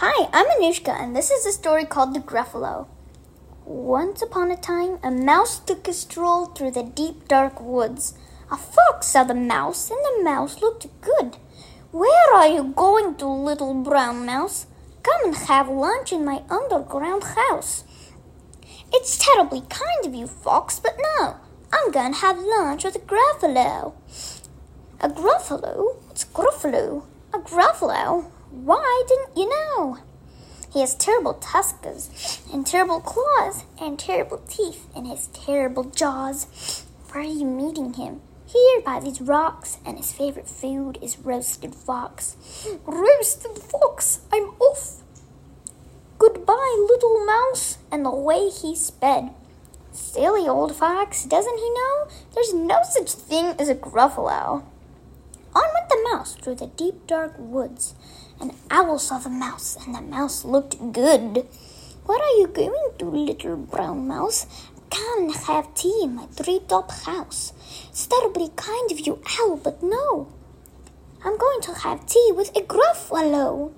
Hi, I'm Anushka, and this is a story called The Gruffalo. Once upon a time, a mouse took a stroll through the deep, dark woods. A fox saw the mouse, and the mouse looked good. Where are you going to, little brown mouse? Come and have lunch in my underground house. It's terribly kind of you, fox, but no, I'm going to have lunch with a gruffalo. A gruffalo? What's gruffalo? A gruffalo? Why didn't you know? He has terrible tusks and terrible claws and terrible teeth in his terrible jaws. Where are you meeting him? Here by these rocks, and his favorite food is roasted fox. Roasted fox, I'm off. Goodbye, little mouse, and away he sped. Silly old fox, doesn't he know? There's no such thing as a gruffalo. On went the mouse through the deep dark woods. An owl saw the mouse, and the mouse looked good. What are you going to, little brown mouse? Come and have tea in my tree-top house. It's terribly kind of you, owl, but no. I'm going to have tea with a gruffalo.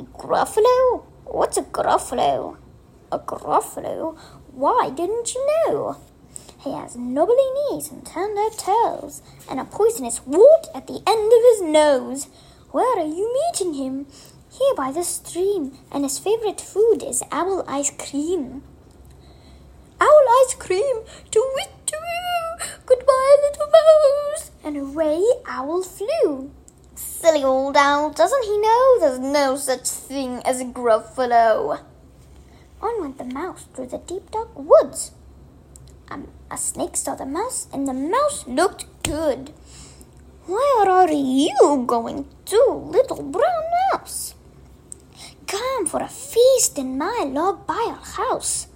A gruffalo? What's a gruffalo? A gruffalo? Why didn't you know? He has knobbly knees and turned out toes, and a poisonous wart at the end of his nose. Where are you meeting him? Here by the stream, and his favorite food is owl ice cream. Owl ice cream, to wit, to goodbye, little mouse. And away Owl flew. Silly old owl, doesn't he know there's no such thing as a gruffalo? On went the mouse through the deep dark woods. Um, a snake saw the mouse, and the mouse looked good. Where are you going to, little brown mouse? Come for a feast in my log pile house.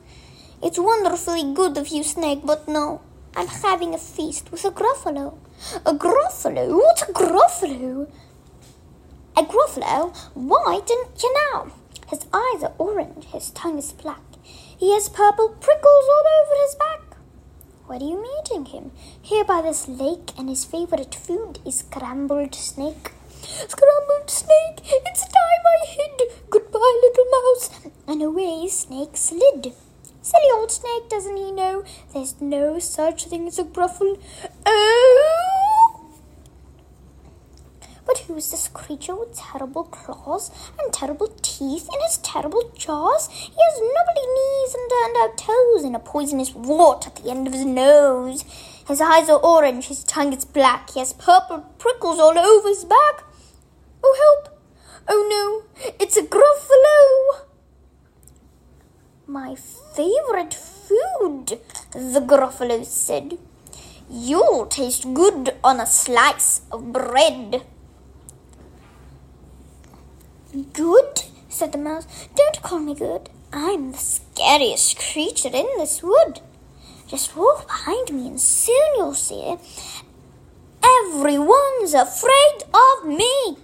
It's wonderfully good of you, Snake, but no, I'm having a feast with a gruffalo. A gruffalo? What's a gruffalo? A gruffalo? Why didn't you know? His eyes are orange, his tongue is black. He has purple prickles all over his back. Where are you meeting him? Here by this lake, and his favorite food is scrambled snake. Scrambled snake, it's time I hid. Goodbye, little mouse. And away Snake slid. Silly old snake, doesn't he know there's no such thing as a gruffle? Oh! But who's this creature with terrible claws and terrible teeth in his terrible jaws? He has knobbly knees and turned out uh, toes and a poisonous wart at the end of his nose. His eyes are orange, his tongue is black, he has purple prickles all over his back. Oh, help! Oh no, it's a gruffalo! My favorite food, the gruffalo said. You'll taste good on a slice of bread. Good? said the mouse. Don't call me good. I'm the scariest creature in this wood. Just walk behind me and soon you'll see everyone's afraid of me.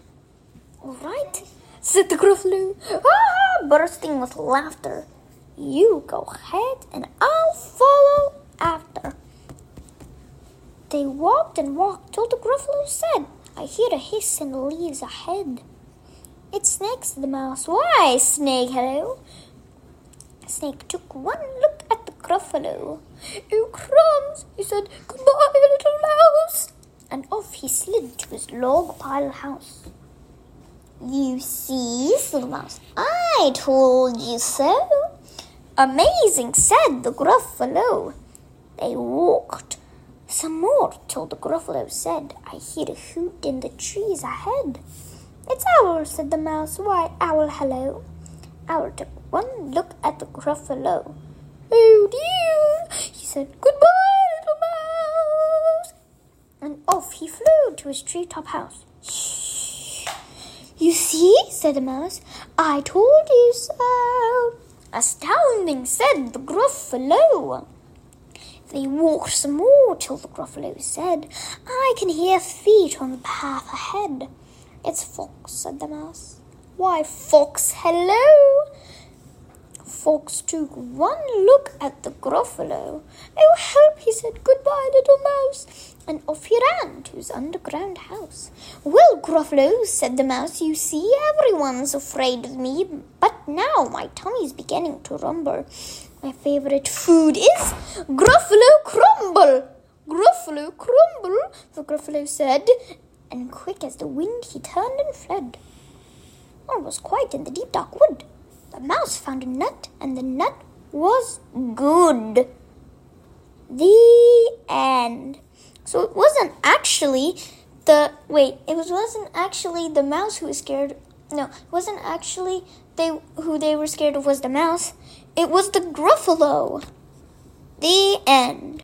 All right, said the gruffalo, ah, bursting with laughter. You go ahead and I'll follow after. They walked and walked till the gruffalo said, I hear a hiss in the leaves ahead. It's Snake, the mouse. Why, Snake, hello? Snake took one look at the gruffalo. Oh, crumbs, he said. Goodbye, little mouse. And off he slid to his log pile house. You see, said the mouse, I told you so. Amazing, said the gruffalo. They walked some more till the gruffalo said, I hear a hoot in the trees ahead. It's Owl, said the mouse. Why, Owl, hello. Owl took one look at the gruffalo. Oh dear, he said. Goodbye, little mouse. And off he flew to his treetop house. See, said the mouse. I told you so. Astounding, said the gruffalo. They walked some more till the gruffalo said, I can hear feet on the path ahead. It's Fox, said the mouse. Why, Fox, hello! Fox took one look at the gruffalo. Oh, help, he said. Goodbye, little mouse. and off he ran his underground house. Well, Gruffalo, said the mouse, you see, everyone's afraid of me, but now my tummy's beginning to rumble. My favorite food is Gruffalo Crumble. Gruffalo Crumble, the Gruffalo said, and quick as the wind he turned and fled. All was quiet in the deep dark wood. The mouse found a nut, and the nut was good. The end. So it wasn't actually the wait, it was wasn't actually the mouse who was scared. No, it wasn't actually they who they were scared of was the mouse. It was the Gruffalo. The end.